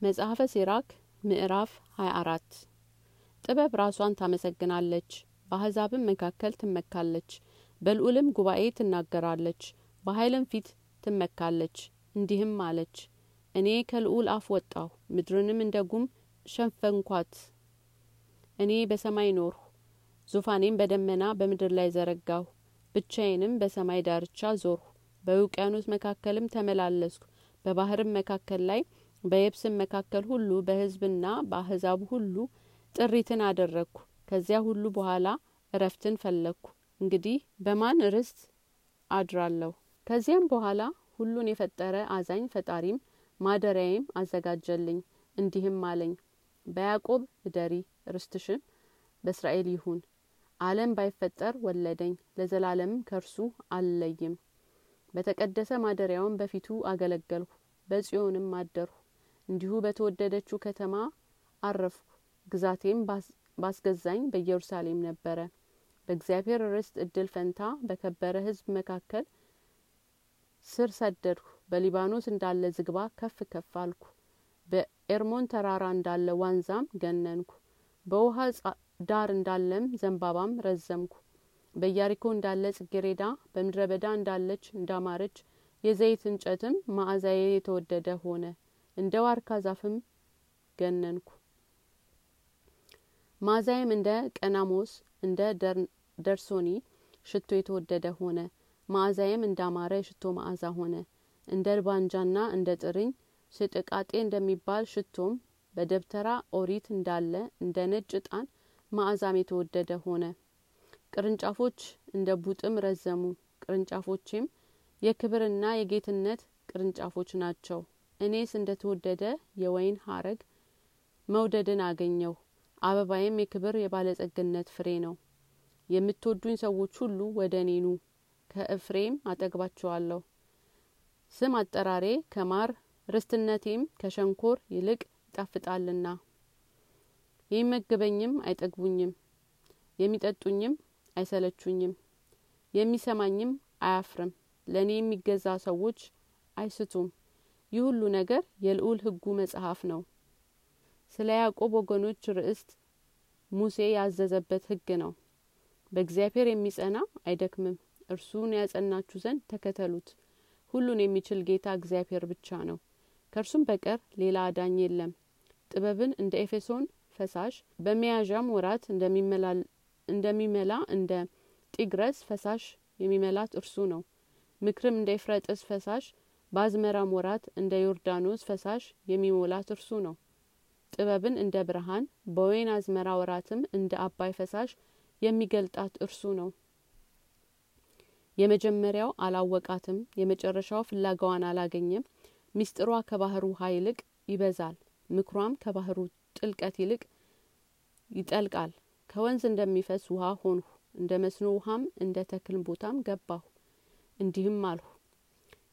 መጽሐፈ ሲራክ ምዕራፍ 24 ጥበብ ራሷን ታመሰግናለች፣ በአሕዛብም መካከል ትመካለች፣ በልዑልም ጉባኤ ትናገራለች፣ በኃይልም ፊት ትመካለች። እንዲህም አለች፣ እኔ ከልዑል አፍ ወጣሁ፣ ምድርንም እንደ ጉም ሸፈንኳት። እኔ በሰማይ ኖርሁ፣ ዙፋኔም በደመና በምድር ላይ ዘረጋሁ። ብቻዬንም በሰማይ ዳርቻ ዞርሁ፣ በውቅያኖስ መካከልም ተመላለስኩ። በባህርም መካከል ላይ በየብስም መካከል ሁሉ በሕዝብና በአሕዛብ ሁሉ ጥሪትን አደረግኩ። ከዚያ ሁሉ በኋላ እረፍትን ፈለግኩ። እንግዲህ በማን ርስት አድራለሁ? ከዚያም በኋላ ሁሉን የፈጠረ አዛኝ ፈጣሪም ማደሪያዬም አዘጋጀልኝ። እንዲህም አለኝ፣ በያዕቆብ እደሪ፣ ርስትሽም በእስራኤል ይሁን። ዓለም ባይፈጠር ወለደኝ፣ ለዘላለምም ከእርሱ አልለይም። በተቀደሰ ማደሪያውም በፊቱ አገለገልሁ፣ በጽዮንም አደርሁ። እንዲሁ በተወደደችው ከተማ አረፍኩ። ግዛቴም ባስገዛኝ በኢየሩሳሌም ነበረ። በእግዚአብሔር ርስት እድል ፈንታ በከበረ ሕዝብ መካከል ስር ሰደድሁ። በሊባኖስ እንዳለ ዝግባ ከፍ ከፍ አልኩ። በኤርሞን ተራራ እንዳለ ዋንዛም ገነንኩ። በውሃ ዳር እንዳለም ዘንባባም ረዘምኩ። በኢያሪኮ እንዳለ ጽጌሬዳ፣ በምድረ በዳ እንዳለች እንዳማረች የዘይት እንጨትም መዓዛዬ የተወደደ ሆነ። እንደ ዋርካ ዛፍም ገነንኩ። መዓዛዬም እንደ ቀናሞስ እንደ ደርሶኒ ሽቶ የተወደደ ሆነ። መዓዛዬም እንዳማረ የሽቶ መዓዛ ሆነ። እንደ ባንጃና እንደ ጥርኝ ስጥቃጤ እንደሚባል ሽቶም በደብተራ ኦሪት እንዳለ እንደ ነጭ ዕጣን መዓዛም የተወደደ ሆነ። ቅርንጫፎች እንደ ቡጥም ረዘሙ። ቅርንጫፎቼም የክብርና የጌትነት ቅርንጫፎች ናቸው። እኔስ እንደ ተወደደ የወይን ሀረግ መውደድን አገኘሁ። አበባዬም የክብር የባለጸግነት ፍሬ ነው። የምትወዱኝ ሰዎች ሁሉ ወደ እኔ ኑ፣ ከኤፍሬም አጠግባቸዋለሁ። ስም አጠራሬ ከማር ርስትነቴም ከሸንኮር ይልቅ ይጣፍጣልና። የሚመግበኝም አይጠግቡኝም፣ የሚጠጡኝም አይሰለቹኝም፣ የሚሰማኝም አያፍርም። ለእኔ የሚገዛ ሰዎች አይስቱም። ይህ ሁሉ ነገር የልዑል ሕጉ መጽሐፍ ነው። ስለ ያዕቆብ ወገኖች ርዕስት ሙሴ ያዘዘበት ሕግ ነው። በእግዚአብሔር የሚጸና አይደክምም። እርሱን ያጸናችሁ ዘንድ ተከተሉት። ሁሉን የሚችል ጌታ እግዚአብሔር ብቻ ነው። ከእርሱም በቀር ሌላ አዳኝ የለም። ጥበብን እንደ ኤፌሶን ፈሳሽ በመያዣም ወራት እንደሚመላ እንደ ጢግረስ ፈሳሽ የሚመላት እርሱ ነው። ምክርም እንደ ኤፍረጥስ ፈሳሽ በአዝመራም ወራት እንደ ዮርዳኖስ ፈሳሽ የሚሞላት እርሱ ነው። ጥበብን እንደ ብርሃን በወይን አዝመራ ወራትም እንደ አባይ ፈሳሽ የሚገልጣት እርሱ ነው። የመጀመሪያው አላወቃትም፣ የመጨረሻው ፍላጋዋን አላገኘም። ሚስጥሯ ከባህር ውሃ ይልቅ ይበዛል፣ ምክሯም ከባህሩ ጥልቀት ይልቅ ይጠልቃል። ከወንዝ እንደሚፈስ ውሃ ሆንሁ፣ እንደ መስኖ ውሃም እንደ ተክል ቦታም ገባሁ። እንዲህም አልሁ፣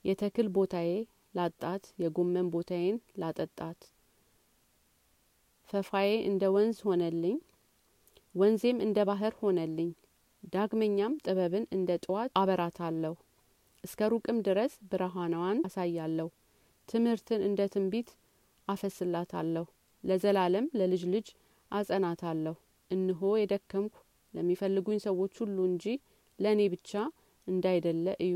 የተክል ቦታዬ ላጣት፣ የጎመን ቦታዬን ላጠጣት። ፈፋዬ እንደ ወንዝ ሆነልኝ፣ ወንዜም እንደ ባህር ሆነልኝ። ዳግመኛም ጥበብን እንደ ጠዋት አበራታለሁ፣ እስከ ሩቅም ድረስ ብርሃኗን አሳያለሁ። ትምህርትን እንደ ትንቢት አፈስላታለሁ፣ ለዘላለም ለልጅ ልጅ አጸናታለሁ። እንሆ የደከምኩ ለሚፈልጉኝ ሰዎች ሁሉ እንጂ ለእኔ ብቻ እንዳይደለ እዩ።